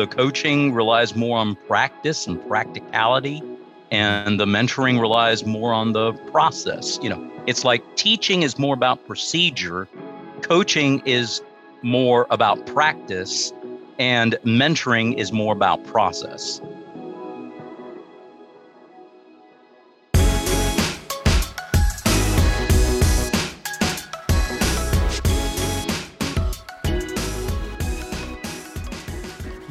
The coaching relies more on practice and practicality, and the mentoring relies more on the process. You know, it's like teaching is more about procedure, coaching is more about practice, and mentoring is more about process.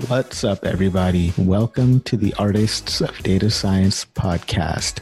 What's up, everybody? Welcome to the Artists of Data Science podcast,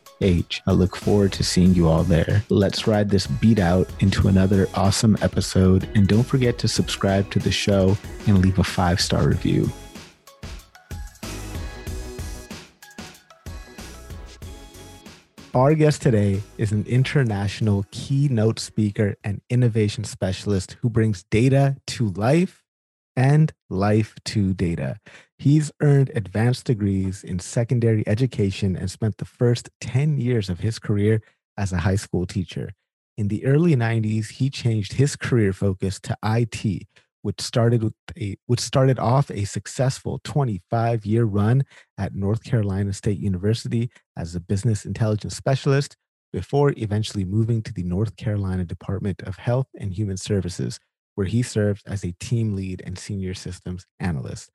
H. I look forward to seeing you all there. Let's ride this beat out into another awesome episode. And don't forget to subscribe to the show and leave a five star review. Our guest today is an international keynote speaker and innovation specialist who brings data to life and life to data. He's earned advanced degrees in secondary education and spent the first 10 years of his career as a high school teacher. In the early 90s, he changed his career focus to IT, which started with a which started off a successful 25-year run at North Carolina State University as a business intelligence specialist before eventually moving to the North Carolina Department of Health and Human Services, where he served as a team lead and senior systems analyst.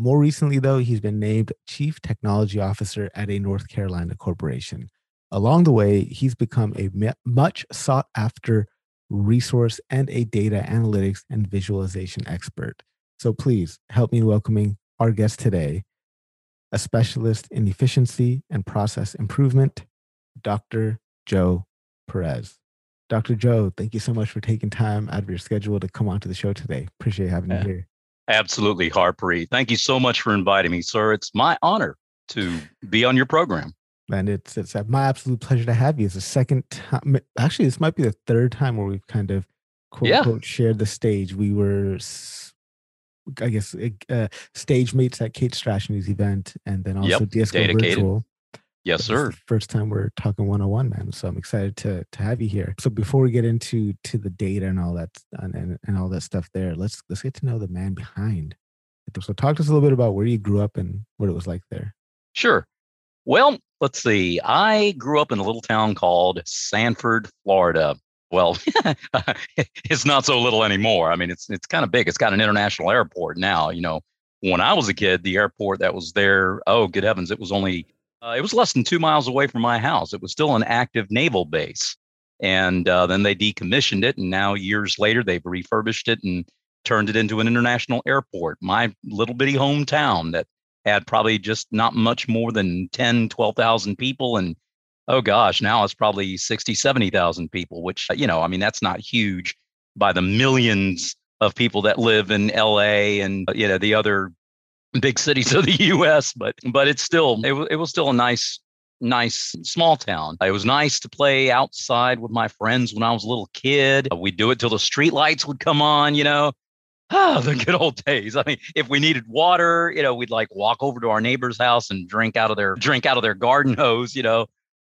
More recently, though, he's been named Chief Technology Officer at a North Carolina corporation. Along the way, he's become a much sought after resource and a data analytics and visualization expert. So please help me in welcoming our guest today, a specialist in efficiency and process improvement, Dr. Joe Perez. Dr. Joe, thank you so much for taking time out of your schedule to come on to the show today. Appreciate having you here. Absolutely, Harpreet. Thank you so much for inviting me, sir. It's my honor to be on your program. And it's it's my absolute pleasure to have you. It's the second time. Actually, this might be the third time where we've kind of quote yeah. unquote shared the stage. We were, I guess, uh, stage mates at Kate Strachnyi's event, and then also yep. Virtual. Yes, sir. first time we're talking one on one, man. So I'm excited to to have you here. So before we get into to the data and all that and, and, and all that stuff there, let's let's get to know the man behind. So talk to us a little bit about where you grew up and what it was like there. Sure. Well, let's see. I grew up in a little town called Sanford, Florida. Well, it's not so little anymore. I mean, it's it's kind of big. It's got an international airport now. You know, when I was a kid, the airport that was there, oh good heavens, it was only uh, it was less than two miles away from my house. It was still an active naval base. And uh, then they decommissioned it. And now, years later, they've refurbished it and turned it into an international airport. My little bitty hometown that had probably just not much more than 10, 12,000 people. And oh gosh, now it's probably 60, 70,000 people, which, you know, I mean, that's not huge by the millions of people that live in LA and, you know, the other big cities of the U.S., but but it's still it, it was still a nice nice small town. It was nice to play outside with my friends when I was a little kid. We'd do it till the street lights would come on, you know. Ah, the good old days. I mean, if we needed water, you know, we'd like walk over to our neighbor's house and drink out of their drink out of their garden hose, you know,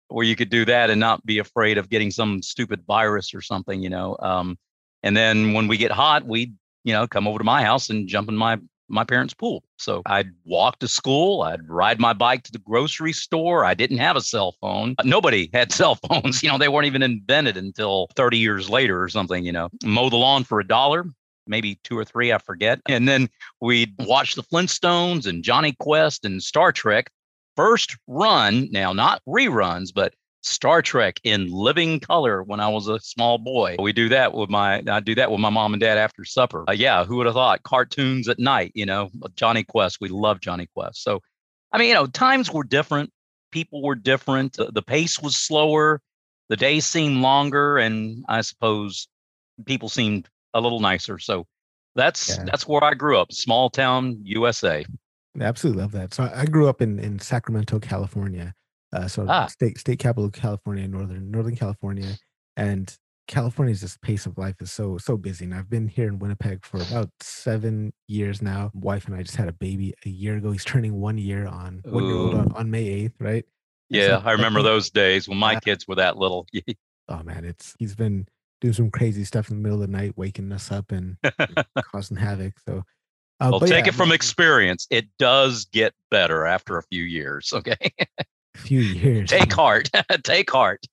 where you could do that and not be afraid of getting some stupid virus or something, you know. Um, and then when we get hot, we'd, you know, come over to my house and jump in my my parents' pool. So I'd walk to school, I'd ride my bike to the grocery store. I didn't have a cell phone. Uh, nobody had cell phones. You know, they weren't even invented until 30 years later or something, you know. Mow the lawn for a dollar, maybe two or three, I forget. And then we'd watch the Flintstones and Jonny Quest and Star Trek. First run, now not reruns, but Star Trek in living color when I was a small boy. We do that with my I do that with my mom and dad after supper. Uh, yeah, who would have thought cartoons at night, you know, Jonny Quest. We love Jonny Quest. So I mean, you know, times were different, people were different, uh, the pace was slower, the days seemed longer and I suppose people seemed a little nicer. So that's yeah. that's where I grew up, small town USA. I absolutely love that. So I grew up in in Sacramento, California. Uh, so ah. state state capital of California, northern Northern California, and California's just pace of life is so so busy. And I've been here in Winnipeg for about seven years now. Wife and I just had a baby a year ago. He's turning one year on one year old on, on May eighth, right? Yeah, so, I remember those days when my yeah. kids were that little. oh man, it's he's been doing some crazy stuff in the middle of the night, waking us up and, and causing havoc. So uh, well, take yeah, it from experience. It does get better after a few years. Okay. Few years. take heart. take heart.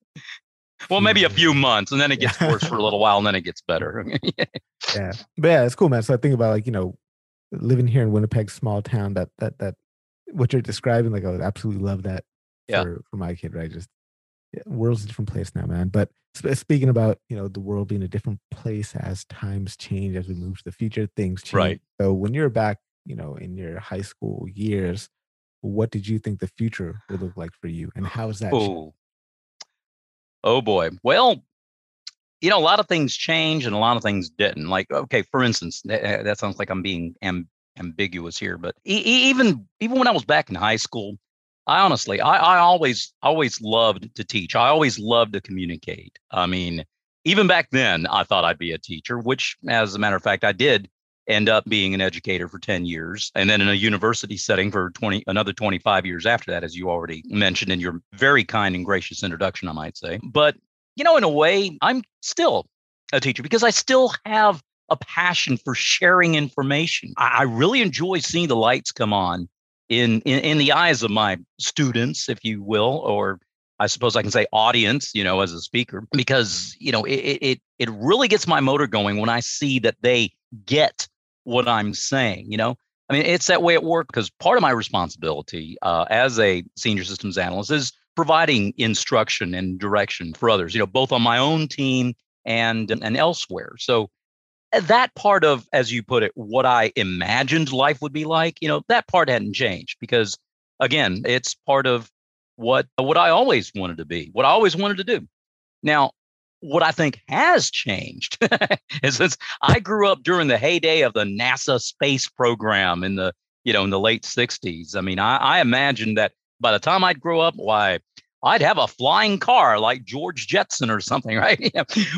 Well, maybe a few months, and then it gets worse for a little while, and then it gets better. yeah, but yeah, it's cool, man. So I think about like you know, living here in Winnipeg, small town. That that that what you're describing, like I would absolutely love that. Yeah. For, for my kid, right? Just yeah, world's a different place now, man. But speaking about you know the world being a different place as times change, as we move to the future, things change. Right. So when you're back, you know, in your high school years, what did you think the future would look like for you, and how is that? Oh, oh boy. Well, you know, a lot of things change and a lot of things didn't. Like, okay, for instance, that, that sounds like I'm being am- ambiguous here, but e- even even when I was back in high school, I honestly, I, I always, always loved to teach. I always loved to communicate. I mean, even back then, I thought I'd be a teacher, which, as a matter of fact, I did end up being an educator for 10 years and then in a university setting for 20 another 25 years after that as you already mentioned in your very kind and gracious introduction i might say. But you know in a way i'm still a teacher because i still have a passion for sharing information. I, I really enjoy seeing the lights come on in, in in the eyes of my students, if you will, or I suppose I can say audience, you know, as a speaker, because you know it it it really gets my motor going when I see that they get what I'm saying. You know, I mean, it's that way at work because part of my responsibility uh, as a senior systems analyst is providing instruction and direction for others. You know, both on my own team and and elsewhere. So that part of, as you put it, what I imagined life would be like, you know, that part hadn't changed because, again, it's part of what what I always wanted to be, what I always wanted to do. Now, what I think has changed is since I grew up during the heyday of the NASA space program in the you know in the late '60s. I mean, I, I imagined that by the time I'd grow up, why I'd have a flying car like George Jetson or something, right?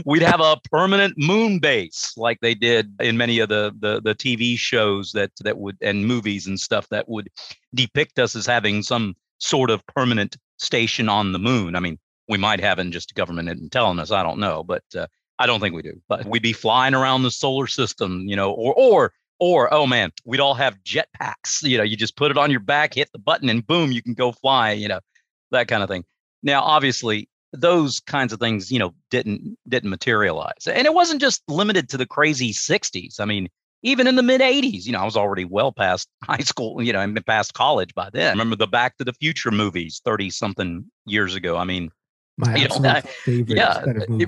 We'd have a permanent moon base like they did in many of the, the the TV shows that that would and movies and stuff that would depict us as having some sort of permanent station on the moon. I mean, we might have in just government telling us. I don't know, but uh, I don't think we do. But we'd be flying around the solar system, you know, or or or oh man, we'd all have jetpacks. You know, you just put it on your back, hit the button, and boom, you can go fly. You know, that kind of thing. Now, obviously, those kinds of things, you know, didn't didn't materialize, and it wasn't just limited to the crazy '60s. I mean, even in the mid '80s, you know, I was already well past high school, you know, and past college by then. Remember the Back to the Future movies, thirty something years ago. I mean, my you know, favorite yeah,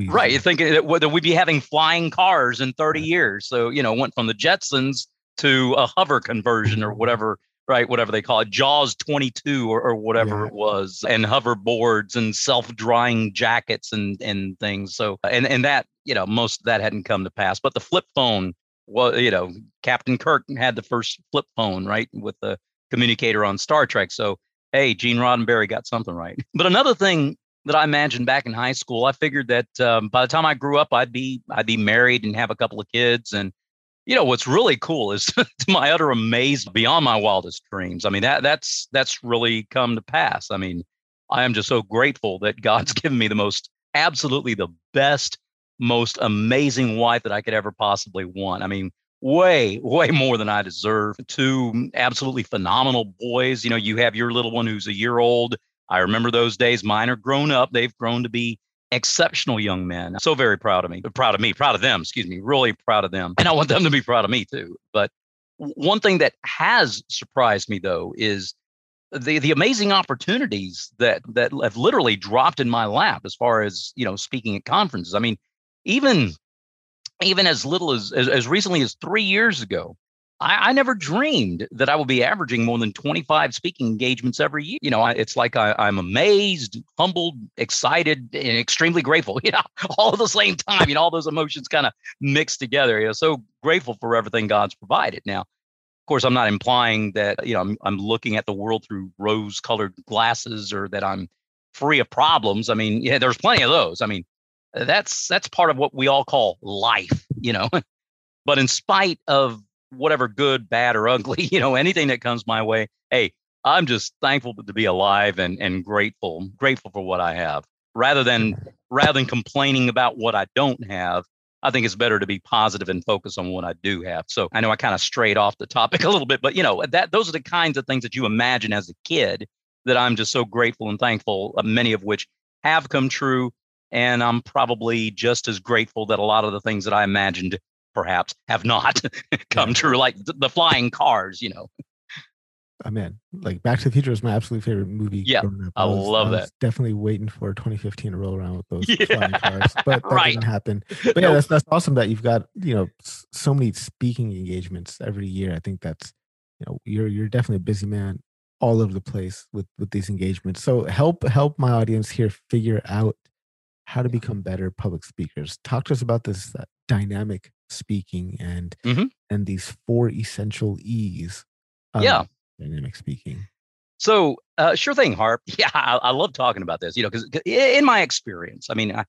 right. You think that we'd be having flying cars in 30 years. So, you know, went from the Jetsons to a hover conversion or whatever right? Whatever they call it, Jaws 22 or, or whatever yeah. it was, and hoverboards and self-drying jackets and and things. So and and that you know most of that hadn't come to pass, but the flip phone was you know Captain Kirk had the first flip phone right with the communicator on Star Trek. So hey, Gene Roddenberry got something right. But another thing that I imagined back in high school, I figured that um, by the time I grew up, I'd be I'd be married and have a couple of kids and you know what's really cool is to my utter amaze beyond my wildest dreams. I mean that that's that's really come to pass. I mean i am just so grateful that god's given me the most absolutely the best most amazing wife that i could ever possibly want. I mean way way more than i deserve. Two absolutely phenomenal boys. You know you have your little one who's a year old i remember those days mine are grown up they've grown to be exceptional young men. So very proud of me, proud of me, proud of them, excuse me, really proud of them. And I want them to be proud of me too. But one thing that has surprised me though is the the amazing opportunities that that have literally dropped in my lap as far as, you know, speaking at conferences. I mean, even even as little as as, as recently as 3 years ago, I, I, never dreamed that I would be averaging more than 25 speaking engagements every year. You know, I, it's like I, am amazed, humbled, excited, and extremely grateful, you know, all at the same time, you know, all those emotions kind of mixed together. You know, so grateful for everything God's provided. Now, Of course, I'm not implying that you know I'm, I'm looking at the world through rose-colored glasses or that I'm free of problems. I mean, yeah, there's plenty of those. I mean, that's that's part of what we all call life, you know. but in spite of whatever good, bad, or ugly, you know, anything that comes my way, hey, I'm just thankful to be alive and and grateful, grateful for what I have. Rather than rather than complaining about what I don't have, I think it's better to be positive and focus on what I do have. So I know I kind of strayed off the topic a little bit, but you know that those are the kinds of things that you imagine as a kid that I'm just so grateful and thankful. Uh, many of which have come true, and I'm probably just as grateful that a lot of the things that I imagined perhaps have not come true, like the, flying cars. You know. I mean, like Back to the Future is my absolute favorite movie. Yeah, I, was, love I that. Definitely waiting for 2015 to roll around with those yeah. flying cars, but that right. didn't happen. But yeah, that's that's awesome that you've got you know so many speaking engagements every year. I think that's you know you're you're definitely a busy man all over the place with with these engagements. So help help my audience here figure out how to become better public speakers. Talk to us about this uh, dynamic speaking and mm-hmm. and these four essential E's. yeah dynamic speaking? So, uh, sure thing, Harp. Yeah, I, I love talking about this. You know, because in my experience, I mean, I,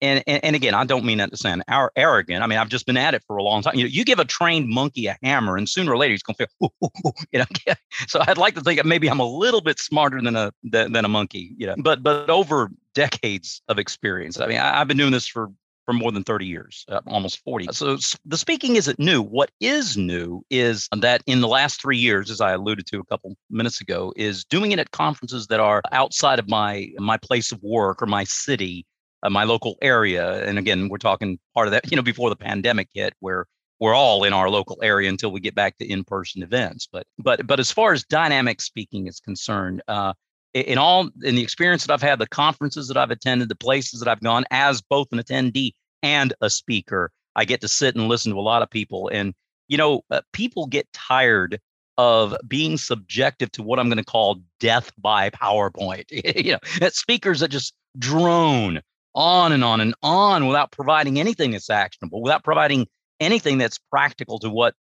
and, and, and again, I don't mean that to sound arrogant. I mean, I've just been at it for a long time. You know, you give a trained monkey a hammer, and sooner or later he's going to feel, ooh, ooh, ooh, you know. so I'd like to think that maybe I'm a little bit smarter than a than, than a monkey, you know. But but over decades of experience, I mean, I, I've been doing this for for more than 30 years, uh, almost 40. So the speaking isn't new. What is new is that in the last three years, as I alluded to a couple minutes ago, is doing it at conferences that are outside of my my place of work or my city, uh, my local area. And again, we're talking part of that, you know, before the pandemic hit, where we're all in our local area until we get back to in-person events. But but but as far as dynamic speaking is concerned, uh, in all in the experience that I've had, the conferences that I've attended, the places that I've gone as both an attendee and a speaker, I get to sit and listen to a lot of people. And you know, uh, people get tired of being subjective to what I'm going to call death by PowerPoint. you know, speakers that just drone on and on and on without providing anything that's actionable, without providing anything that's practical to what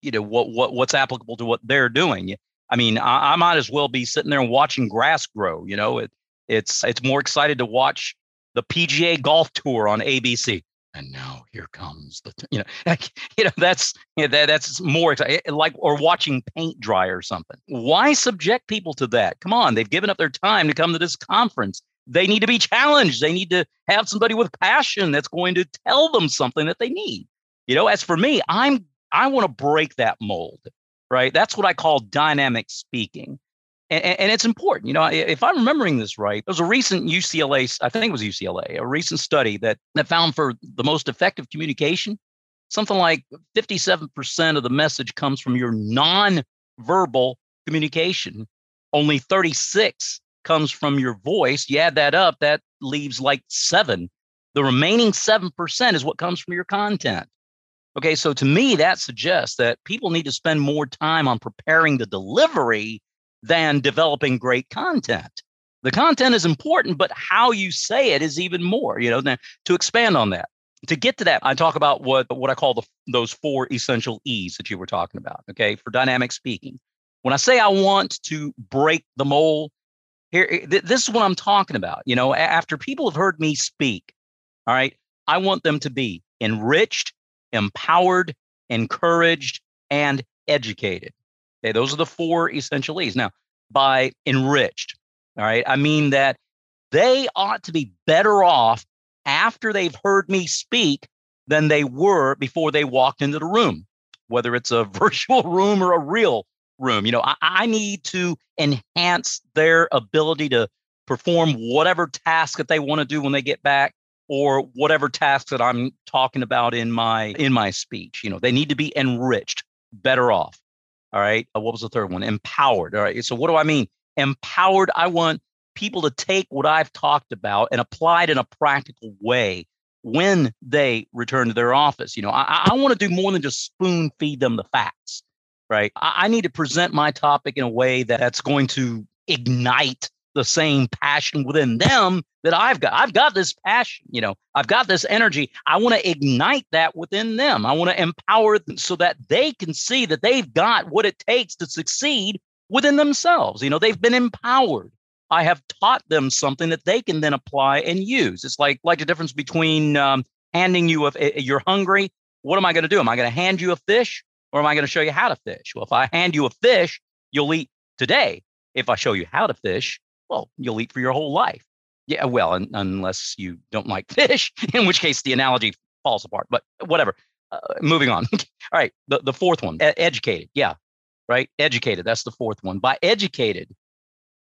you know what what what's applicable to what they're doing. I mean, I, I, might as well be sitting there and watching grass grow. You know, it, it's it's more excited to watch the PGA Golf Tour on ABC. And now here comes the, you know, like, you know that's you know, that, that's more eh, like or watching paint dry or something. Why subject people to that? Come on, they've given up their time to come to this conference. They need to be challenged. They need to have somebody with passion that's going to tell them something that they need. You know, as for me, I'm I want to break that mold right? That's what I call dynamic speaking. And, and, it's important. You know, if I'm remembering this right, there was a recent UCLA, I think it was UCLA, a recent study that, that found for the most effective communication, something like 57% of the message comes from your non-verbal communication. Only 36 comes from your voice. You add that up, that leaves like seven. The remaining 7% is what comes from your content. Okay, so to me, that suggests that people need to spend more time on preparing the delivery than developing great content. The content is important, but how you say it is even more. You know, now, to expand on that, to get to that, I talk about what what I call the those four essential E's that you were talking about. Okay, for dynamic speaking. When I say I want to break the mold, here eh, this is what I'm talking about. You know, after people have heard me speak, all right, I want them to be enriched empowered, encouraged, and educated. Okay, those are the four essential E's. Now, by enriched, all right, I mean that they ought to be better off after they've heard me speak than they were before they walked into the room, whether it's a virtual room or a real room. You know, I, I need to enhance their ability to perform whatever task that they want to do when they get back or whatever task that I'm talking about in my in my speech. You know, they need to be enriched, better off. All right. Uh, what was the third one? Empowered. All right. So what do I mean? Empowered. I want people to take what I've talked about and apply it in a practical way when they return to their office. You know, I, I want to do more than just spoon feed them the facts. Right. I, I need to present my topic in a way that's going to ignite the same passion within them that I've got. I've got this passion, you know, I've got this energy. I want to ignite that within them. I want to empower them so that they can see that they've got what it takes to succeed within themselves. You know, they've been empowered. I have taught them something that they can then apply and use. It's like like the difference between um, handing you a you're hungry. What am I going to do? Am I going to hand you a fish or am I going to show you how to fish? Well, if I hand you a fish, you'll eat today. If I show you how to fish, well, you'll eat for your whole life. Yeah, well, un- unless you don't like fish, in which case the analogy falls apart. But whatever. Uh, moving on. All right, the, the fourth one, e- educated. Yeah, right. Educated. That's the fourth one. By educated,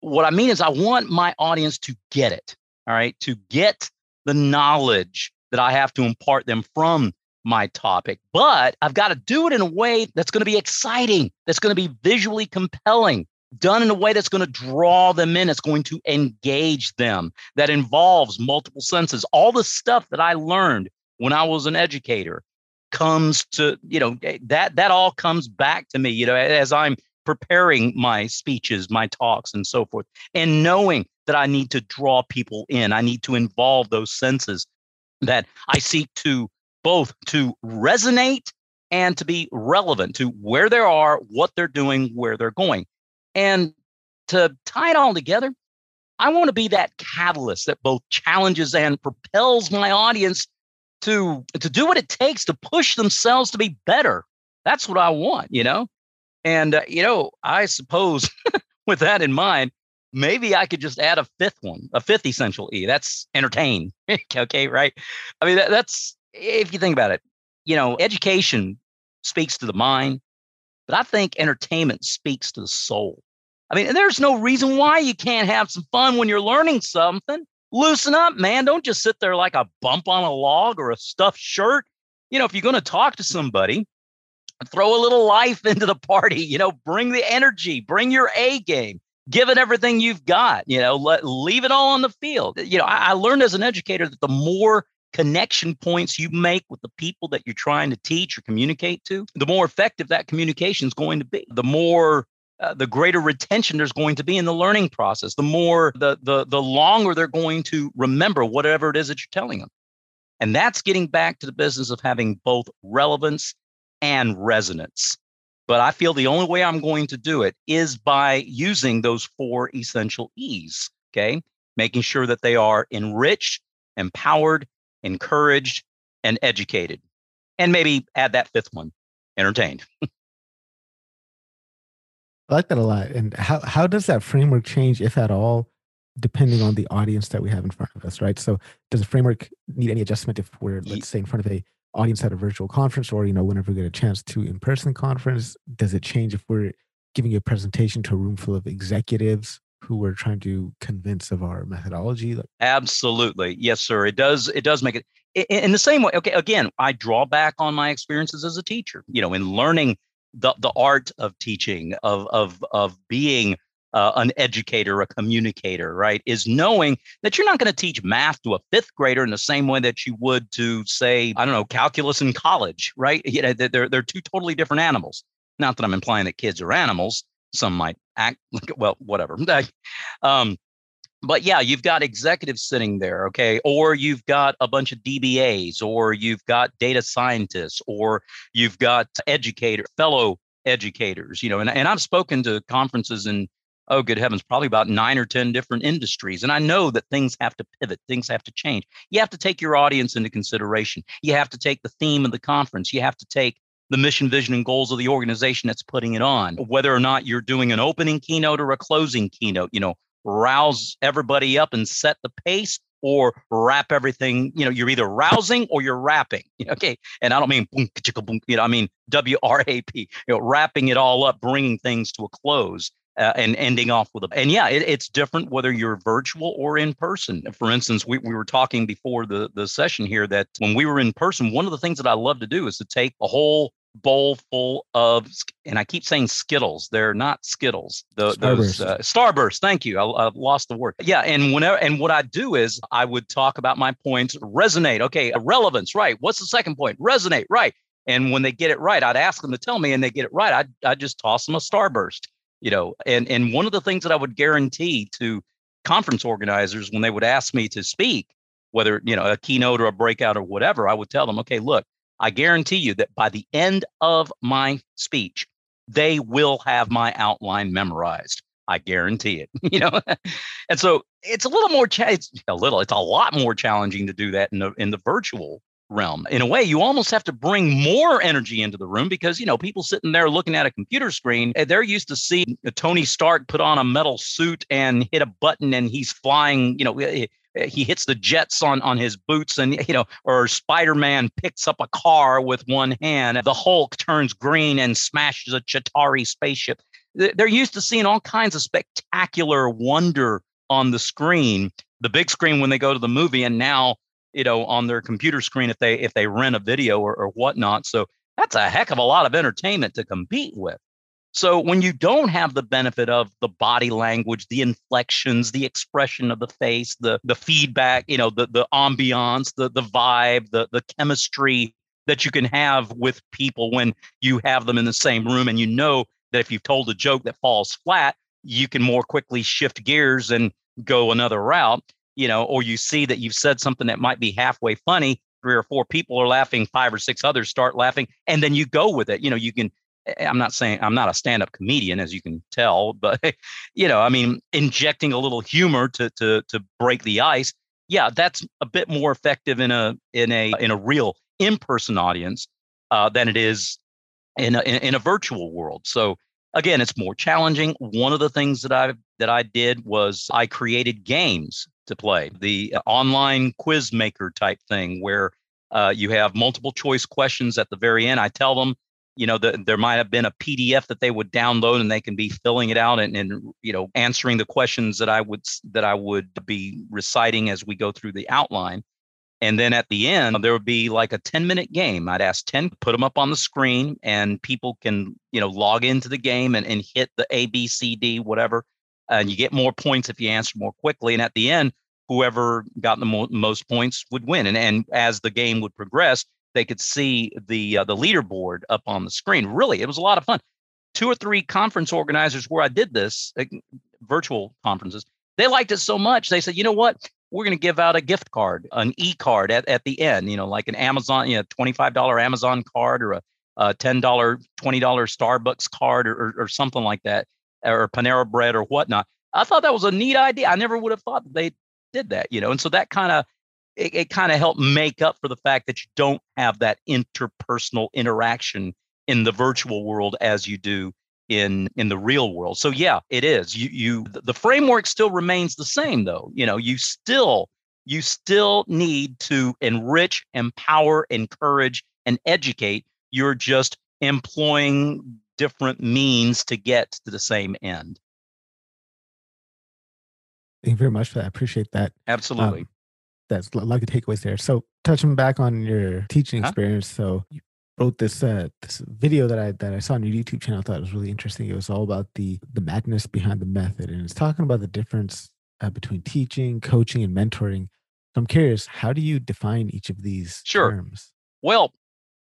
what I mean is I want my audience to get it. All right, to get the knowledge that I have to impart them from my topic, but I've got to do it in a way that's going to be exciting, that's going to be visually compelling, done in a way that's going to draw them in, it's going to engage them, that involves multiple senses. All the stuff that I learned when I was an educator comes to, you know, eh, that that all comes back to me, you know, as I'm preparing my speeches, my talks, and so forth, and knowing that I need to draw people in, I need to involve those senses that I seek to both to resonate and to be relevant to where they are, what they're doing, where they're going. And to tie it all together, I want to be that catalyst that both challenges and propels my audience to to do what it takes to push themselves to be better. That's what I want, you know. And uh, you know, I suppose with that in mind, maybe I could just add a fifth one, a fifth essential E. That's entertain. okay, right? I mean, that, that's if you think about it, you know, education speaks to the mind, but I think entertainment speaks to the soul. I mean, there's no reason why you can't have some fun when you're learning something. Loosen up, man. Don't just sit there like a bump on a log or a stuffed shirt. You know, if you're going to talk to somebody, throw a little life into the party. You know, bring the energy, bring your A game, give it everything you've got. You know, let leave it all on the field. You know, I, I learned as an educator that the more connection points you make with the people that you're trying to teach or communicate to, the more effective that communication is going to be. The more uh, the greater retention there's going to be in the learning process, the more the the the longer they're going to remember whatever it is that you're telling them. And that's getting back to the business of having both relevance and resonance. But I feel the only way I'm going to do it is by using those four essential E's, okay? Making sure that they are enriched, empowered, encouraged, and educated. And maybe add that fifth one, entertained. I like that a lot. And how, how does that framework change, if at all, depending on the audience that we have in front of us, right? So does the framework need any adjustment if we're, let's say, in front of a audience at a virtual conference or, you know, whenever we get a chance to in-person conference? Does it change if we're giving a presentation to a room full of executives who we're trying to convince of our methodology? Absolutely. Yes, sir. It does, it does make it in the same way. Okay. Again, I draw back on my experiences as a teacher, you know, in learning the, the art of teaching, of, of, of being uh, an educator, a communicator, right? Is knowing that you're not going to teach math to a fifth grader in the same way that you would to, say, I don't know, calculus in college, right? You know, they're, they're two totally different animals. Not that I'm implying that kids are animals. Some might act like, well, whatever. um, but yeah, you've got executives sitting there, okay, or you've got a bunch of DBAs, or you've got data scientists, or you've got educator, fellow educators, you know, and, and I've spoken to conferences in, oh, good heavens, probably about nine or 10 different industries. And I know that things have to pivot, things have to change. You have to take your audience into consideration. You have to take the theme of the conference. You have to take the mission, vision, and goals of the organization that's putting it on. Whether or not you're doing an opening keynote or a closing keynote, you know, rouse everybody up and set the pace or wrap everything you know you're either rousing or you're wrapping okay? And i don't mean boom, you know i mean w-r-a-p you know wrapping it all up bringing things to a close uh, and ending off with a and yeah it, it's different whether you're virtual or in person. For instance we, we were talking before the the session here that when we were in person one of the things that i love to do is to take a whole bowl full of, and I keep saying Skittles. They're not Skittles. The, Starburst. Those uh, Starburst. Thank you. I, have lost the word. Yeah, and whenever and what I do is I would talk about my points. Resonate. Okay, relevance. Right. What's the second point? Resonate. Right. And when they get it right, I'd ask them to tell me, and they get it right. I'd, I'd just toss them a Starburst. You know, and and one of the things that I would guarantee to conference organizers when they would ask me to speak, whether you know a keynote or a breakout or whatever, I would tell them, okay, look, I guarantee you that by the end of my speech, they will have my outline memorized. I guarantee it. You know, and so it's a little more. Cha- a little. It's a lot more challenging to do that in the in the virtual realm. In a way, you almost have to bring more energy into the room because you know people sitting there looking at a computer screen, eh, they're used to seeing Tony Stark put on a metal suit and hit a button and he's flying. You know, eh, eh, he hits the jets on on his boots and you know or spider-man picks up a car with one hand the hulk turns green and smashes a chitauri spaceship. They're used to seeing all kinds of spectacular wonder on the screen the big screen when they go to the movie and now you know on their computer screen if they if they rent a video or, or whatnot. So that's a heck of a lot of entertainment to compete with so when you don't have the benefit of the body language, the inflections, the expression of the face, the the feedback, you know, the the ambiance, the the vibe, the the chemistry that you can have with people when you have them in the same room and you know that if you've told a joke that falls flat, you can more quickly shift gears and go another route, you know, or you see that you've said something that might be halfway funny, three or four people are laughing, five or six others start laughing, and then you go with it. You know, you can I'm not saying I'm not a stand-up comedian, as you can tell, but you know, I mean, injecting a little humor to to to break the ice. Yeah, that's a bit more effective in a in a in a real in-person audience uh, than it is in a, in a virtual world. So again, it's more challenging. One of the things that I that I did was I created games to play, the uh, online quiz maker type thing, where uh, you have multiple choice questions at the very end. I tell them you know, the, there might have been a PDF that they would download and they can be filling it out and, and you know answering the questions that I would that I would be reciting as we go through the outline. And then at the end, there would be like a 10 minute game. I'd ask 10, put them up on the screen, and people can, you know, log into the game and, and hit the A, B, C, D, whatever. And you get more points if you answer more quickly. And at the end, whoever got the mo- most points would win. And, and as the game would progress, they could see the uh, the leaderboard up on the screen. Really, it was a lot of fun. Two or three conference organizers where I did this, uh, virtual conferences, they liked it so much. They said, you know what? We're going to give out a gift card, an e card at, at the end, you know, like an Amazon, you know, $25 Amazon card or a, a $10, $20 Starbucks card or, or, or something like that, or Panera Bread or whatnot. I thought that was a neat idea. I never would have thought they did that, you know, and so that kind of it, it kind of helped make up for the fact that you don't have that interpersonal interaction in the virtual world as you do in in the real world. So yeah, it is. You you the framework still remains the same though. You know, you still you still need to enrich, empower, encourage and educate. You're just employing different means to get to the same end. Thank you very much for that. I appreciate that. Absolutely. Um, that's like the takeaways there. So touching back on your teaching huh? experience, so you wrote this uh this video that I that I saw on your YouTube channel. I thought it was really interesting. It was all about the the madness behind the method, and it's talking about the difference uh, between teaching, coaching, and mentoring. So I'm curious, how do you define each of these sure. terms? Well,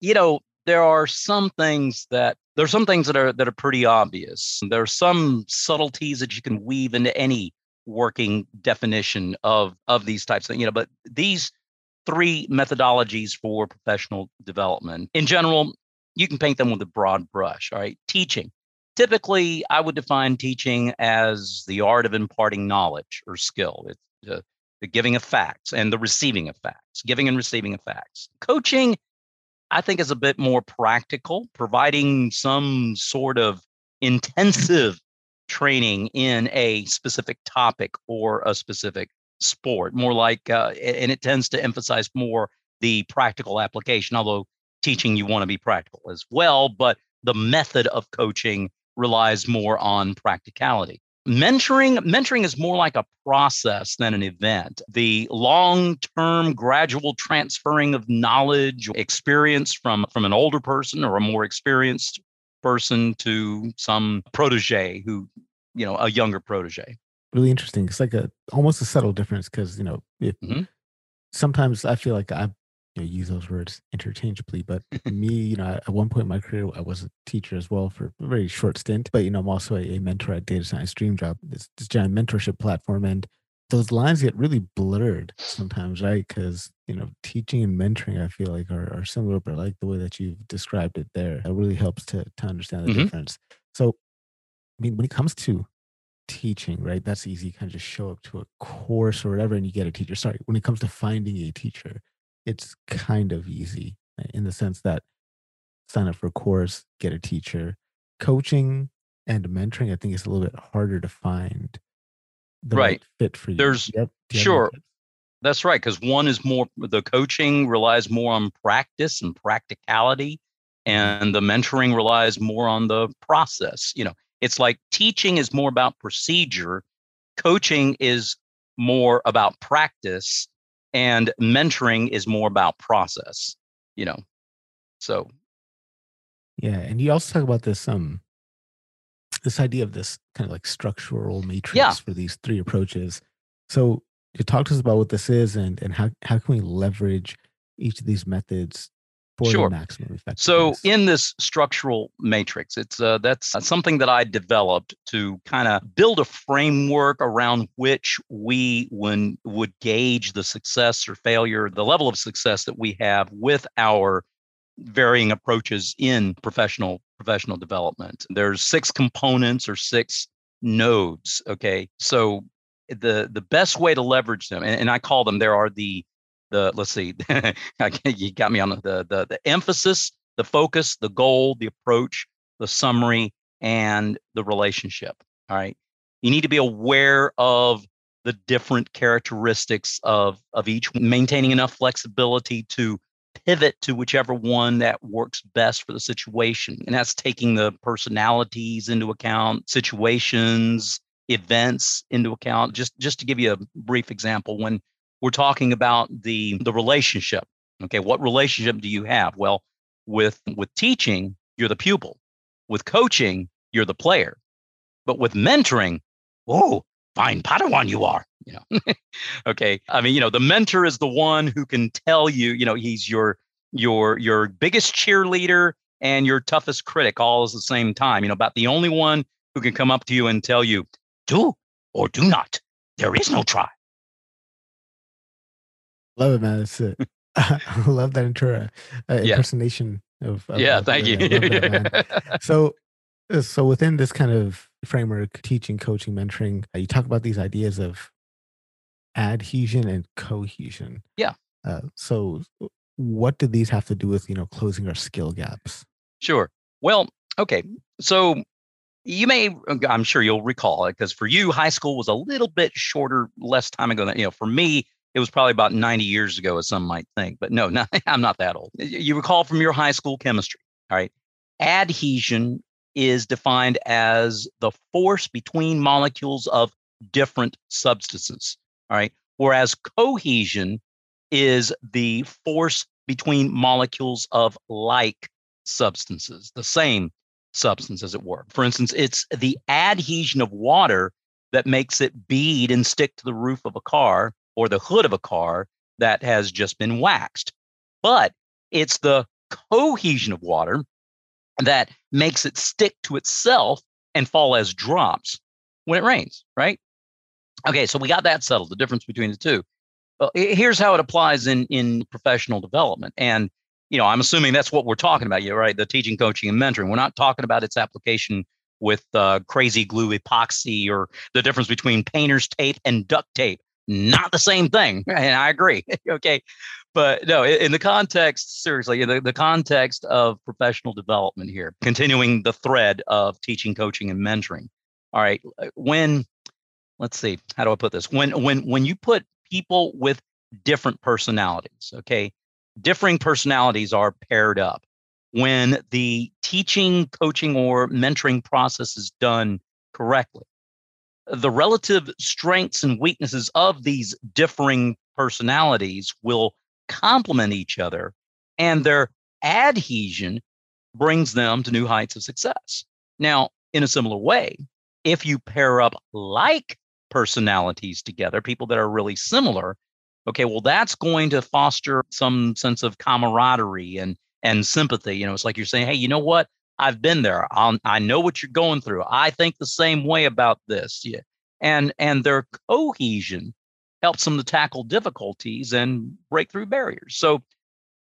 you know, there are some things that there's some things that are that are pretty obvious. There are some subtleties that you can weave into any working definition of of these types of you know but these three methodologies for professional development in general you can paint them with a broad brush all right? Teaching. Typically i would define teaching as the art of imparting knowledge or skill. It's the, the giving of facts and the receiving of facts giving and receiving of facts. Coaching i think is a bit more practical providing some sort of mm-hmm. intensive training in a specific topic or a specific sport, more like, uh, and it tends to emphasize more the practical application, although teaching you want to be practical as well, but the method of coaching relies more on practicality. Mentoring, mentoring is more like a process than an event. The long-term gradual transferring of knowledge, experience from, from an older person or a more experienced person to some protege who, you know, a younger protege. Really interesting. It's like a almost a subtle difference because you know, if mm-hmm. sometimes I feel like I you know, use those words interchangeably, but me, you know, at one point in my career, I was a teacher as well for a very short stint. But you know, I'm also a, a mentor at Data Science Dream Job, this giant mentorship platform, and those lines get really blurred sometimes, right? Because you know, teaching and mentoring, I feel like are, are similar, but like the way that you've described it there, it really helps to to understand the mm-hmm. difference. So, I mean, when it comes to teaching, right? That's easy. You kind of just show up to a course or whatever, and you get a teacher. Sorry, when it comes to finding a teacher, it's kind of easy in the sense that sign up for a course, get a teacher. Coaching and mentoring, I think, is a little bit harder to find the right, right fit for you. There's yep. sure. That's right, because one is more the coaching relies more on practice and practicality, and the mentoring relies more on the process. You know, it's like teaching is more about procedure, coaching is more about practice, and mentoring is more about process. You know, so yeah, and you also talk about this um this idea of this kind of like structural matrix yeah. for these three approaches. So you talk to us about what this is and and how how can we leverage each of these methods for sure. the maximum effectiveness. So in this structural matrix, it's uh, that's something that I developed to kind of build a framework around which we when would gauge the success or failure, the level of success that we have with our varying approaches in professional professional development. There's six components or six nodes. Okay, so the the best way to leverage them, and, and I call them there are the the let's see, you got me on the, the the emphasis, the focus, the goal, the approach, the summary, and the relationship. All right, you need to be aware of the different characteristics of of each, maintaining enough flexibility to pivot to whichever one that works best for the situation. And that's taking the personalities into account, situations, events into account. Just just to give you a brief example, when we're talking about the the relationship, okay, what relationship do you have? Well, with with teaching, you're the pupil. With coaching, you're the player. But with mentoring, oh, fine Padawan you are you know okay i mean you know the mentor is the one who can tell you you know he's your your your biggest cheerleader and your toughest critic all at the same time you know about the only one who can come up to you and tell you do or do not. There is no try. Love it man that's it. I love that inter- uh, impersonation yeah. of, of, yeah of, thank you. that, so uh, so within this kind of framework teaching coaching mentoring uh, you talk about these ideas of adhesion and cohesion. Yeah. Uh, so, what do these have to do with you know closing our skill gaps? Sure. Well, okay. So you may, I'm sure you'll recall it because for you, high school was a little bit shorter, less time ago than you know. For me, it was probably about 90 years ago, as some might think. But no, no I'm not that old. You recall from your high school chemistry. All right. Adhesion is defined as the force between molecules of different substances. All right. Whereas cohesion is the force between molecules of like substances, the same substance, as it were. For instance, it's the adhesion of water that makes it bead and stick to the roof of a car or the hood of a car that has just been waxed. But it's the cohesion of water that makes it stick to itself and fall as drops when it rains, right? Okay, so we got that settled, the difference between the two. Well, here's how it applies in in professional development. And you know, I'm assuming that's what we're talking about, you right? The teaching, coaching, and mentoring. We're not talking about its application with uh, crazy glue epoxy or the difference between painter's tape and duct tape. Not the same thing. And I agree. okay. But no, in the context, seriously, in the, the context of professional development here, continuing the thread of teaching, coaching, and mentoring. All right. When let's see, how do I put this? When when when you put people with different personalities, okay, differing personalities are paired up. When the teaching, coaching, or mentoring process is done correctly, the relative strengths and weaknesses of these differing personalities will complement each other, and their adhesion brings them to new heights of success. Now, in a similar way, if you pair up like personalities together, people that are really similar, okay, well, that's going to foster some sense of camaraderie and and sympathy. You know, it's like you're saying, hey, you know what? I've been there. I'll, I know what you're going through. I think the same way about this. Yeah. And and their cohesion helps them to tackle difficulties and break through barriers. So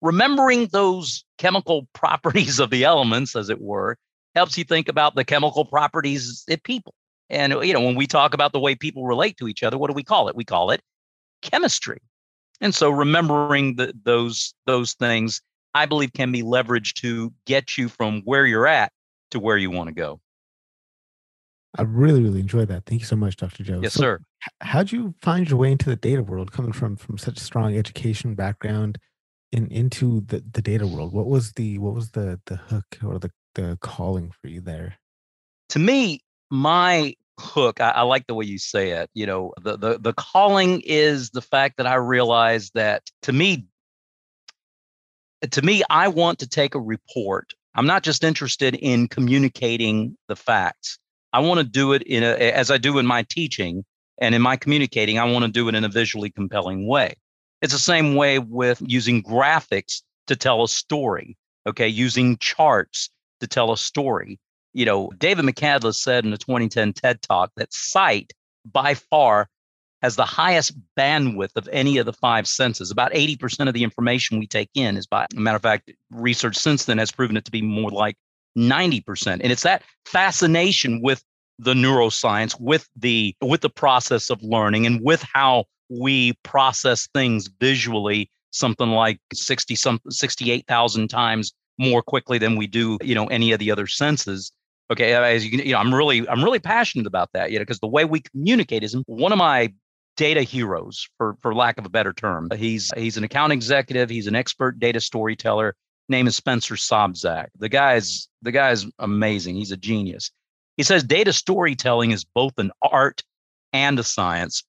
remembering those chemical properties of the elements, as it were, helps you think about the chemical properties of people. And you know, when we talk about the way people relate to each other, what do we call it? We call it chemistry. And so remembering the, those those things, I believe, can be leveraged to get you from where you're at to where you want to go. I really, really enjoyed that. Thank you so much, Dr. Joe. Yes, so, sir. How'd you find your way into the data world, coming from from such a strong education background, in into the, the data world? What was the what was the the hook or the the calling for you there? To me, my hook, I, I like the way you say it. You know, the the the calling is the fact that I realize that to me, to me, I want to take a report. I'm not just interested in communicating the facts. I want to do it in a, as I do in my teaching and in my communicating, I want to do it in a visually compelling way. It's the same way with using graphics to tell a story, okay, using charts to tell a story. You know, David McCandless said in the 2010 TED Talk that sight by far has the highest bandwidth of any of the five senses. About 80% of the information we take in is by, matter of fact, research since then has proven it to be more like 90%. And it's that fascination with the neuroscience, with the with the process of learning and with how we process things visually something like 60 some 68,000 times more quickly than we do, you know, any of the other senses. Okay, as you can, you know, I'm really I'm really passionate about that, you know, because the way we communicate is one of my data heroes for for lack of a better term. He's he's an account executive, he's an expert data storyteller, name is Spencer Sobczak. The guy's the guy's amazing. He's a genius. He says data storytelling is both an art and a science.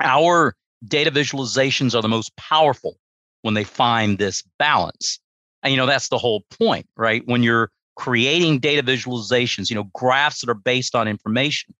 Our data visualizations are the most powerful when they find this balance. And you know that's the whole point, right? When you're creating data visualizations, you know, graphs that are based on information,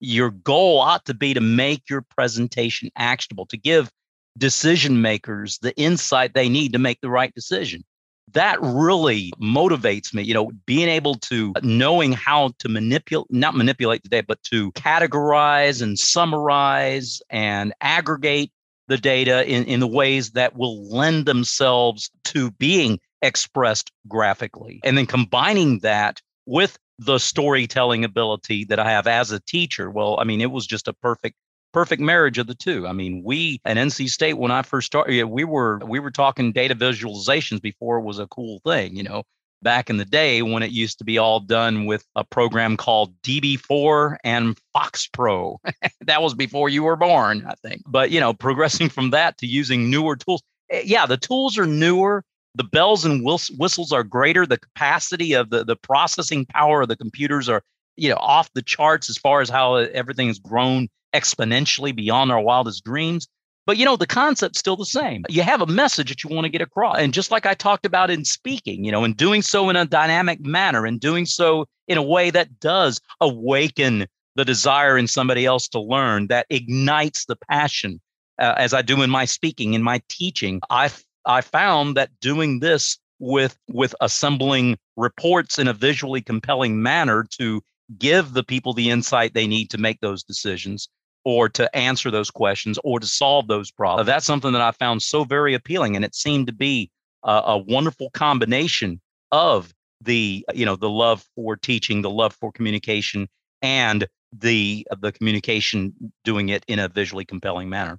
your goal ought to be to make your presentation actionable, to give decision makers the insight they need to make the right decision. That really motivates me you know being able to knowing how to manipulate not manipulate the data but to categorize and summarize and aggregate the data in, in the ways that will lend themselves to being expressed graphically and then combining that with the storytelling ability that i have as a teacher well i mean it was just a perfect perfect marriage of the two. I mean, we at NC State when I first started, we were we were talking data visualizations before it was a cool thing, you know. Back in the day when it used to be all done with a program called DB4 and FoxPro. that was before you were born, I think. But, you know, progressing from that to using newer tools. Eh, yeah, the tools are newer. The bells and whistles are greater. The capacity of the, the processing power of the computers are, you know, off the charts as far as how everything has grown exponentially beyond our wildest dreams. But you know, the concept's still the same. You have a message that you want to get across. And just like I talked about in speaking, you know, and doing so in a dynamic manner and doing so in a way that does awaken the desire in somebody else to learn, that ignites the passion, uh, as I do in my speaking, in my teaching. I I found that doing this with with assembling reports in a visually compelling manner to give the people the insight they need to make those decisions or to answer those questions or to solve those problems. That's something that I found so very appealing. And it seemed to be a, a wonderful combination of the, you know, the love for teaching, the love for communication, and the the communication doing it in a visually compelling manner.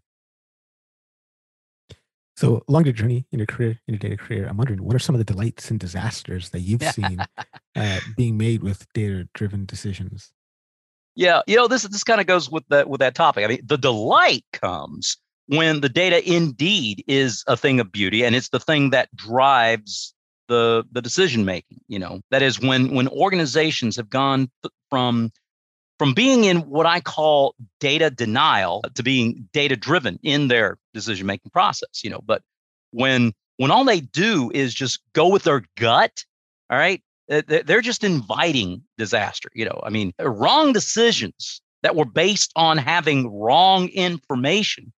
So along your journey in your career, in your data career, I'm wondering what are some of the delights and disasters that you've seen uh, being made with data-driven decisions? Yeah, you know this this kind of goes with that with that topic. I mean, the delight comes when the data indeed is a thing of beauty, and it's the thing that drives the the decision making. You know, that is when when organizations have gone from from being in what I call data denial to being data driven in their decision making process, you know, but when when all they do is just go with their gut, all right, they're just inviting disaster, you know. I mean, wrong decisions that were based on having wrong information,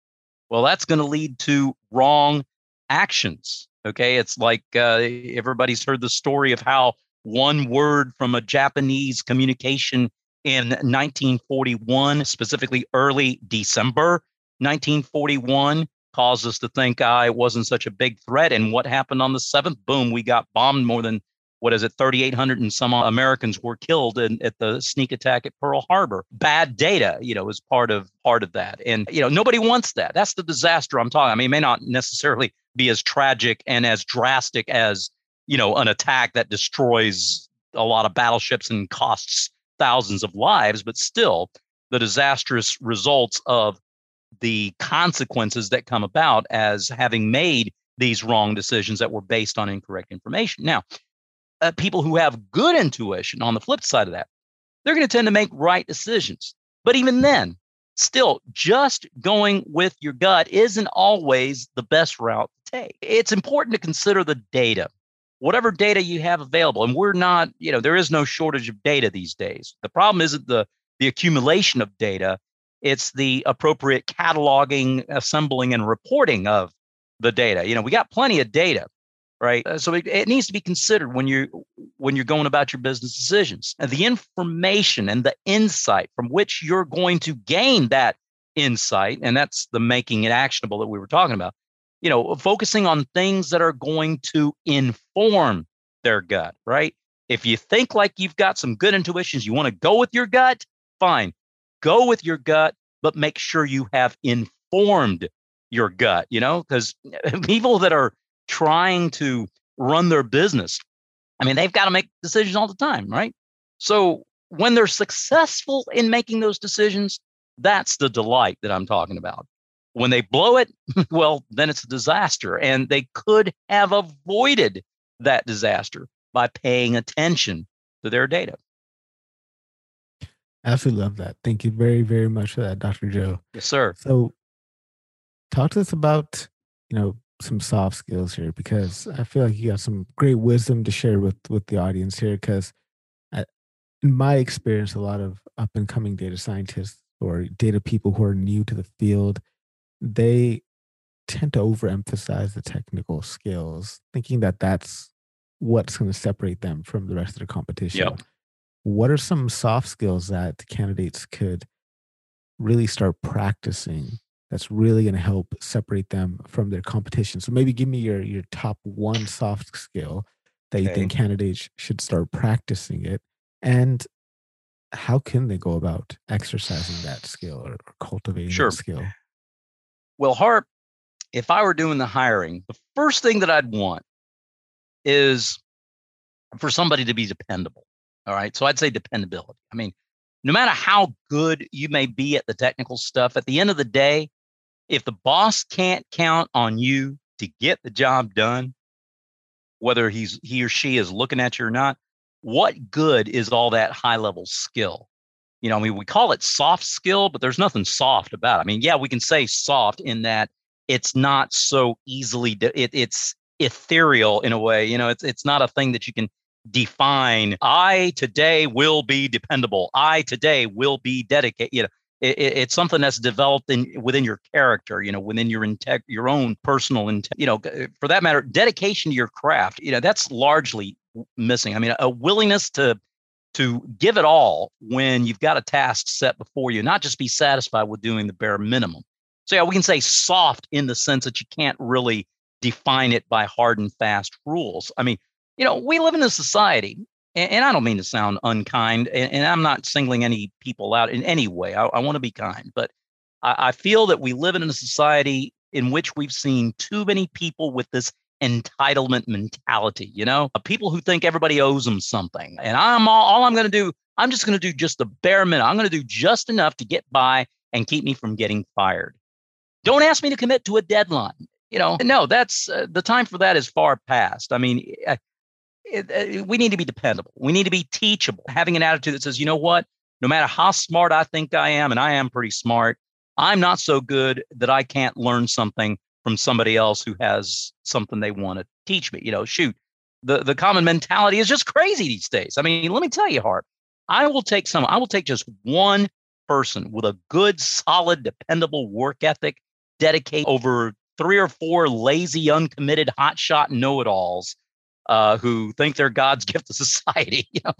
well, that's going to lead to wrong actions. Okay, it's like uh, everybody's heard the story of how one word from a Japanese communication in 1941, specifically early December, 1941 caused us to think uh, it wasn't such a big threat. And what happened on the 7th? Boom, we got bombed more than, what is it, 3,800 and some Americans were killed in, at the sneak attack at Pearl Harbor. Bad data, you know, is part of part of that. And, you know, nobody wants that. That's the disaster I'm talking. I mean, it may not necessarily be as tragic and as drastic as, you know, an attack that destroys a lot of battleships and costs thousands of lives, but still the disastrous results of the consequences that come about as having made these wrong decisions that were based on incorrect information. Now, uh, people who have good intuition on the flip side of that, they're going to tend to make right decisions. But even then, still, just going with your gut isn't always the best route to take. It's important to consider the data, whatever data you have available. And we're not, you know, there is no shortage of data these days. The problem isn't the the accumulation of data it's the appropriate cataloging, assembling, and reporting of the data. You know, we got plenty of data, right? Uh, so it, it, needs to be considered when you when you're going about your business decisions. And the information and the insight from which you're going to gain that insight, and that's the making it actionable that we were talking about. You know, focusing on things that are going to inform their gut, right? If you think like you've got some good intuitions, you want to go with your gut, fine go with your gut, but make sure you have informed your gut, you know, because people that are trying to run their business, I mean, they've got to make decisions all the time, right? So when they're successful in making those decisions, that's the delight that I'm talking about. When they blow it, well, then it's a disaster. And they could have avoided that disaster by paying attention to their data. Absolutely love that. Thank you very, very much for that, Dr. Joe. Yes, sir. So, talk to us about you know some soft skills here because I feel like you got some great wisdom to share with with the audience here. Because, in my experience, a lot of up and coming data scientists or data people who are new to the field, they tend to overemphasize the technical skills, thinking that that's what's going to separate them from the rest of the competition. Yep what are some soft skills that candidates could really start practicing that's really going to help separate them from their competition so maybe give me your your top one soft skill that you okay. think candidates should start practicing it and how can they go about exercising that skill or, cultivating sure. that skill well harp if i were doing the hiring the first thing that i'd want is for somebody to be dependable all right. So I'd say dependability. I mean, no matter how good you may be at the technical stuff, at the end of the day, if the boss can't count on you to get the job done, whether he's he or she is looking at you or not, what good is all that high level skill? You know, I mean, we call it soft skill, but there's nothing soft about it. I mean, yeah, we can say soft in that it's not so easily, it, it's ethereal in a way. You know, it's it's not a thing that you can define i today will be dependable i today will be dedicated you know it, it, it's something that's developed in within your character you know within your integ- your own personal inte- you know for that matter dedication to your craft you know that's largely missing i mean a willingness to to give it all when you've got a task set before you not just be satisfied with doing the bare minimum so yeah we can say soft in the sense that you can't really define it by hard and fast rules i mean you know, we live in a society, and, and I don't mean to sound unkind, and, and, I'm not singling any people out in any way. I, I want to be kind, but I, I feel that we live in a society in which we've seen too many people with this entitlement mentality, you know, people who think everybody owes them something. And I'm all, all I'm going to do, I'm just going to do just the bare minimum. I'm going to do just enough to get by and keep me from getting fired. Don't ask me to commit to a deadline. You know, no, that's uh, the time for that is far past. I mean, it, uh, we need to be dependable. We need to be teachable. Having an attitude that says, you know what, no matter how smart I think I am, and I am pretty smart, I'm not so good that I can't learn something from somebody else who has something they want to teach me. You know, shoot, the, the common mentality is just crazy these days. I mean, let me tell you, Harp, I will take some, I will take just one person with a good, solid, dependable work ethic, dedicate over three or four lazy, uncommitted, hotshot know it alls uh, who think they're God's gift to society. You know,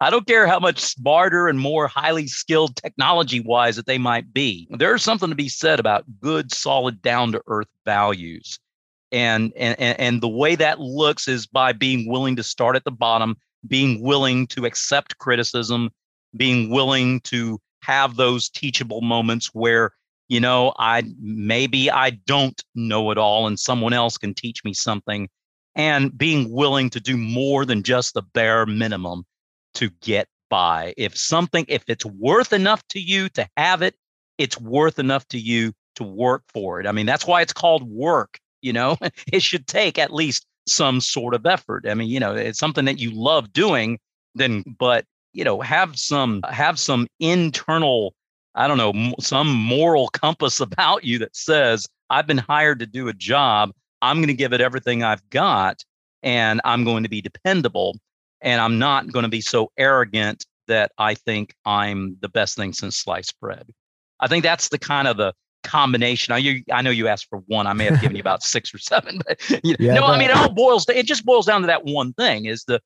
I don't care how much smarter and more highly skilled technology wise that they might be. There's something to be said about good, solid, down to earth values. And, and, and the way that looks is by being willing to start at the bottom, being willing to accept criticism, being willing to have those teachable moments where you know i maybe i don't know it all and someone else can teach me something and being willing to do more than just the bare minimum to get by. If something if it's worth enough to you to have it it's worth enough to you to work for it. I mean that's why it's called work you know? It should take at least some sort of effort. I mean you know it's something that you love doing then but you know have some have some internal i don't know some moral compass about you that says i've been hired to do a job i'm going to give it everything i've got and i'm going to be dependable and i'm not going to be so arrogant that i think i'm the best thing since sliced bread i think that's the kind of the combination. I, you, I know you asked for one. I may have given you about six or seven, but you know, yeah, no, I mean, it all boils. It just boils down to that one thing: is the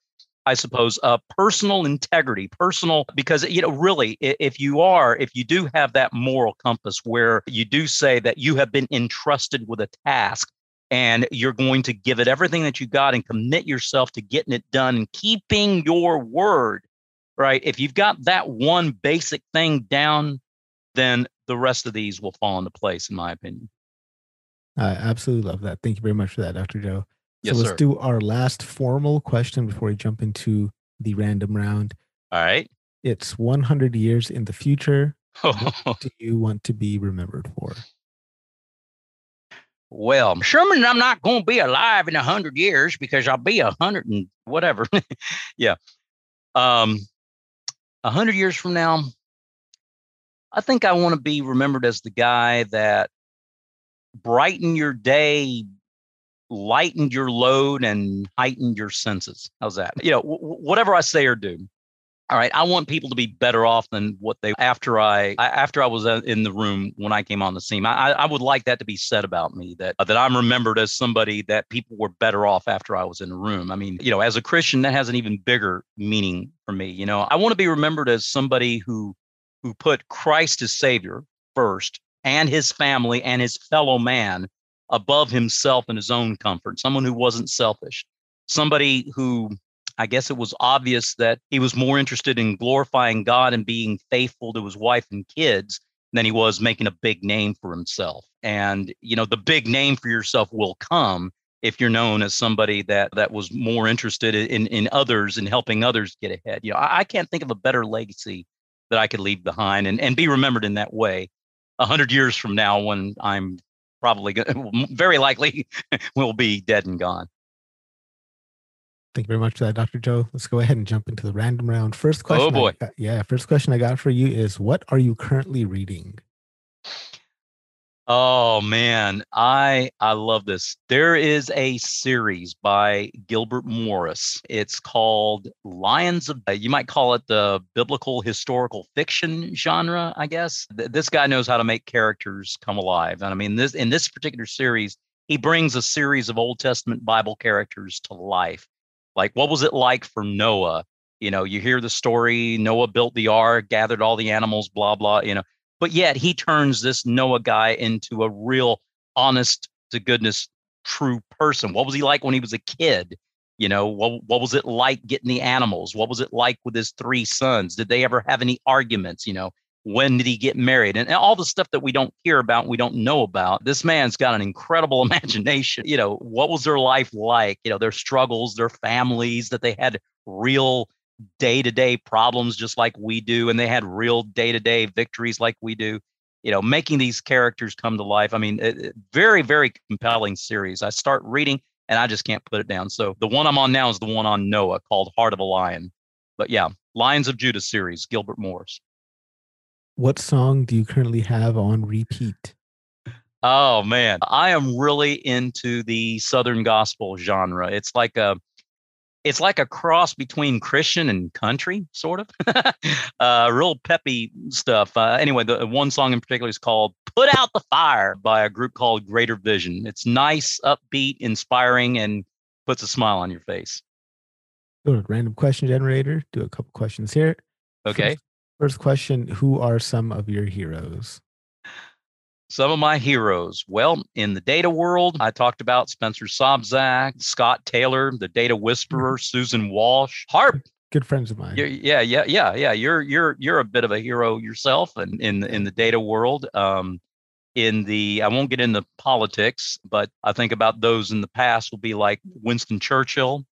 I suppose, uh, personal integrity, personal, because, you know, really, if you are, if you do have that moral compass where you do say that you have been entrusted with a task and you're going to give it everything that you got and commit yourself to getting it done and keeping your word, right? If you've got that one basic thing down, then the rest of these will fall into place, in my opinion. I absolutely love that. Thank you very much for that, Dr. Joe. Yes, so let's sir. do our last formal question before we jump into the random round. All right. It's 100 years in the future. what do you want to be remembered for? Well, Sherman, I'm not going to be alive in 100 years because I'll be a 100 and whatever. yeah. Um, 100 years from now, I think I want to be remembered as the guy that brightened your day lightened your load and heightened your senses. How's that? You know, w- whatever I say or do. All right, I want people to be better off than what they after I, after I was uh, in the room when I came on the scene. I, I would like that to be said about me that that I'm remembered as somebody that people were better off after I was in the room. I mean, you know, as a Christian, that has an even bigger meaning for me. You know, I want to be remembered as somebody who who put Christ as Savior first, and his family and his fellow man above himself and his own comfort, someone who wasn't selfish, somebody who I guess it was obvious that he was more interested in glorifying God and being faithful to his wife and kids than he was making a big name for himself. And you know, the big name for yourself will come if you're known as somebody that that was more interested in in others and helping others get ahead. You know, I, I can't think of a better legacy that I could leave behind and, and be remembered in that way. A hundred years from now, when I'm probably very likely will be dead and gone. Thank you very much for that, Dr. Joe. Let's go ahead and jump into the random round. First question. Oh boy. Got, yeah, first question I got for you is what are you currently reading? Oh man, I I love this. There is a series by Gilbert Morris. It's called Lions of uh, you might call it the biblical historical fiction genre, I guess. This guy knows how to make characters come alive. And I mean this in this particular series, he brings a series of Old Testament Bible characters to life. Like what was it like for Noah? You know, you hear the story, Noah built the ark, gathered all the animals, blah blah, you know but yet he turns this Noah guy into a real honest to goodness true person. What was he like when he was a kid? You know, what, what was it like getting the animals? What was it like with his three sons? Did they ever have any arguments? You know, when did he get married? And, and all the stuff that we don't hear about, we don't know about. This man's got an incredible imagination. You know, what was their life like? You know, their struggles, their families, that they had real day to day problems just like we do, and they had real day to day victories like we do. You know, making these characters come to life. I mean, it, very, very compelling series. I start reading and I just can't put it down. So the one I'm on now is the one on Noah called Heart of a Lion. But yeah, Lions of Judah series, Gilbert Morris. What song do you currently have on repeat? Oh man, I am really into the Southern gospel genre. It's like a it's like a cross between Christian and country, sort of. uh, real peppy stuff. Uh, anyway, the one song in particular is called "Put Out the Fire" by a group called Greater Vision. It's nice, upbeat, inspiring, and puts a smile on your face. Go to random question generator. Do a couple questions here. Okay. First, first question: Who are some of your heroes? Some of my heroes. Well, in the data world, I talked about Spencer Sobczak, Scott Taylor, the data whisperer, Susan Walsh, Harp. Good friends of mine. You're, yeah, yeah, yeah, yeah. You're you're you're a bit of a hero yourself, and in, in in the data world. Um, in the I won't get into politics, but I think about those in the past will be like Winston Churchill.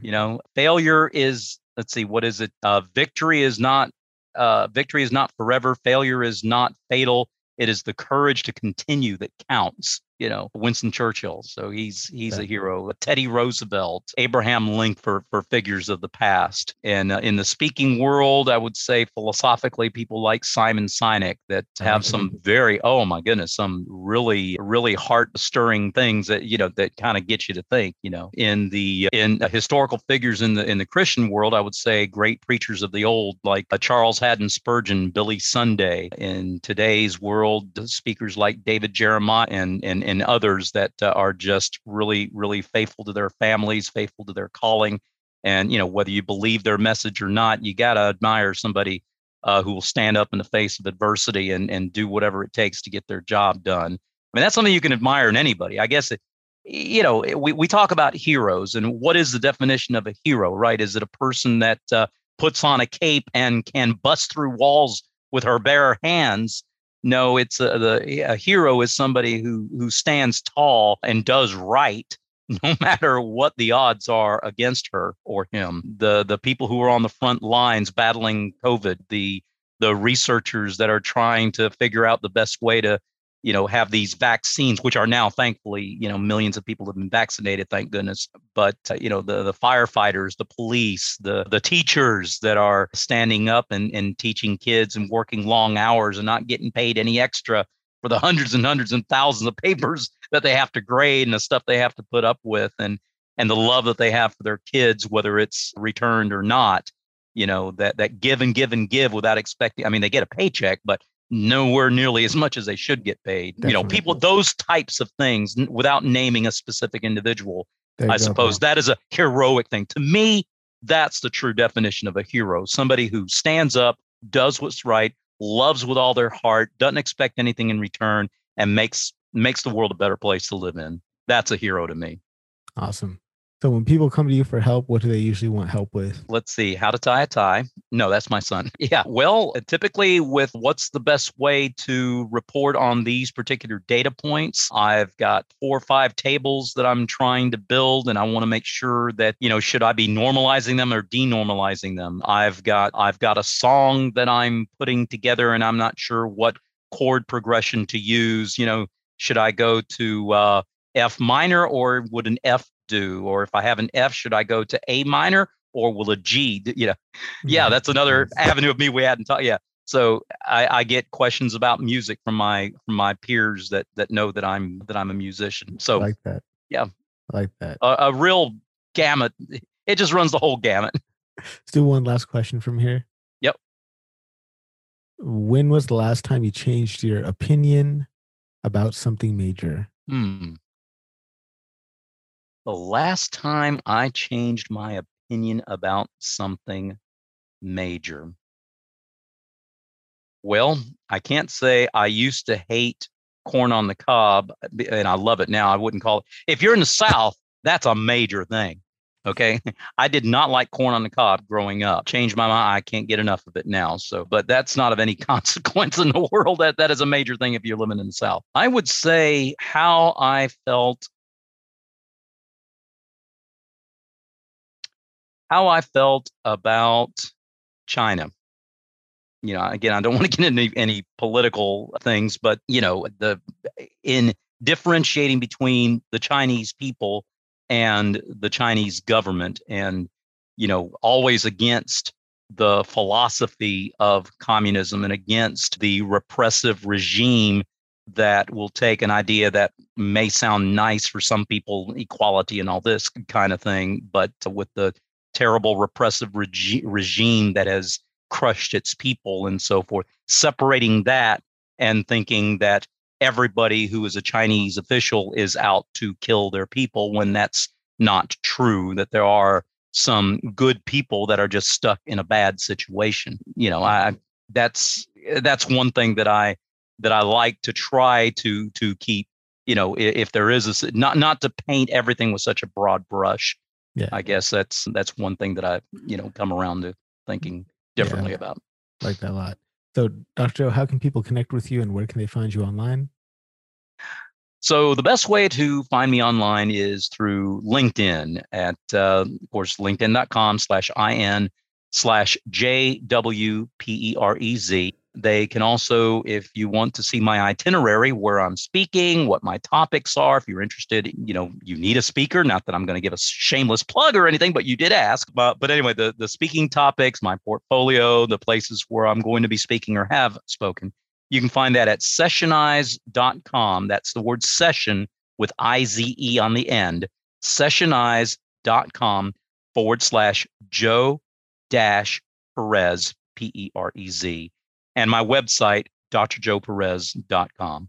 You know, failure is let's see, what is it? Uh, victory is not uh, victory is not forever. Failure is not fatal. It is the courage to continue that counts you know Winston Churchill. So he's he's a hero. Teddy Roosevelt, Abraham Lincoln for for figures of the past. And uh, in the speaking world, I would say philosophically, people like Simon Sinek that have some very oh my goodness, some really really heart stirring things that you know that kind of get you to think. You know, in the in uh, historical figures in the in the Christian world, I would say great preachers of the old like uh, Charles Haddon Spurgeon, Billy Sunday. In today's world, speakers like David Jeremiah and and and others that uh, are just really, really faithful to their families, faithful to their calling. And, you know, whether you believe their message or not, you got to admire somebody uh, who will stand up in the face of adversity and, and do whatever it takes to get their job done. I mean, that's something you can admire in anybody. I guess, it, you know, we, we talk about heroes and what is the definition of a hero, right? Is it a person that uh, puts on a cape and can bust through walls with her bare hands no, it's a, the a hero is somebody who who stands tall and does right no matter what the odds are against her or him. The the people who are on the front lines battling COVID, the the researchers that are trying to figure out the best way to you know have these vaccines which are now thankfully you know millions of people have been vaccinated thank goodness. But uh, you know the the firefighters the police the the teachers that are standing up and, and teaching kids and working long hours and not getting paid any extra for the hundreds and hundreds and thousands of papers that they have to grade and the stuff they have to put up with and and the love that they have for their kids whether it's returned or not you know that that give and give and give without expecting i mean they get a paycheck but nowhere nearly as much as they should get paid. Definitely. You know, people, those types of things without naming a specific individual, I suppose that is a heroic thing. To me, that's the true definition of a hero somebody who stands up, does what's right, loves with all their heart, doesn't expect anything in return, and makes makes the world a better place to live in. That's a hero to me. Awesome. So when people come to you for help, what do they usually want help with? Let's see, how to tie a tie. No, that's my son. Yeah. Well, typically with what's the best way to report on these particular data points, I've got four or five tables that I'm trying to build and I want to make sure that, you know, should I be normalizing them or denormalizing them? I've got I've got a song that I'm putting together and I'm not sure what chord progression to use, you know, should I go to uh F minor or would an F do? Or if I have an F, should I go to A minor or will a G? You know, yeah, mm-hmm. that's another avenue of me we hadn't talked. Yeah. So I, I, get questions about music from my from my peers that that know that I'm that I'm a musician. So I like that. Yeah. I like that. A, a real gamut. It just runs the whole gamut. Let's do one last question from here. Yep. When was the last time you changed your opinion about something major? Hmm. The last time I changed my opinion about something major. Well, I can't say I used to hate corn on the cob uh, and I love it now. I wouldn't call it. If you're in the South, that's a major thing. Okay. I did not like corn on the cob growing up. Changed my mind. I can't get enough of it now. So, but that's not of any consequence in the world. That that is a major thing if you're living in the South. I would say how I felt how I felt about China. You know, again, I don't want to get into any, political things, but you know, the in differentiating between the Chinese people and the Chinese government, and you know, always against the philosophy of communism and against the repressive regime that will take an idea that may sound nice for some people, equality and all this kind of thing, but with the terrible repressive regi- regime that has crushed its people and so forth, separating that and thinking that everybody who is a Chinese official is out to kill their people when that's not true, that there are some good people that are just stuck in a bad situation. You know, I that's that's one thing that I that I like to try to to keep. You know, if, if there is a not not to paint everything with such a broad brush. Yeah. I guess that's that's one thing that I you know come around to thinking differently Yeah. about. Like that a lot. So, Dr. Joe, how can people connect with you and where can they find you online? So the best way to find me online is through LinkedIn at, uh, of course, linkedin.com slash IN slash JWPEREZ. They can also, if you want to see my itinerary, where I'm speaking, what my topics are, if you're interested, you know, you need a speaker. Not that I'm going to give a shameless plug or anything, but you did ask. But, but anyway, the, the speaking topics, my portfolio, the places where I'm going to be speaking or have spoken, you can find that at sessionize.com. That's the word session with I Z E on the end. Sessionize.com forward slash Joe dash Perez, P E R E Z. And my website, drjoeperez.com.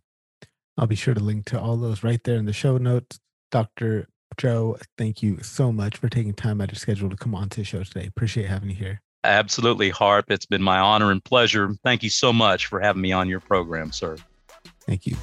I'll be sure to link to all those right there in the show notes. Dr. Joe, thank you so much for taking time out of your schedule to come on to the show today. Appreciate having you here. Absolutely, Harp. It's been my honor and pleasure. Thank you so much for having me on your program, sir. Thank you.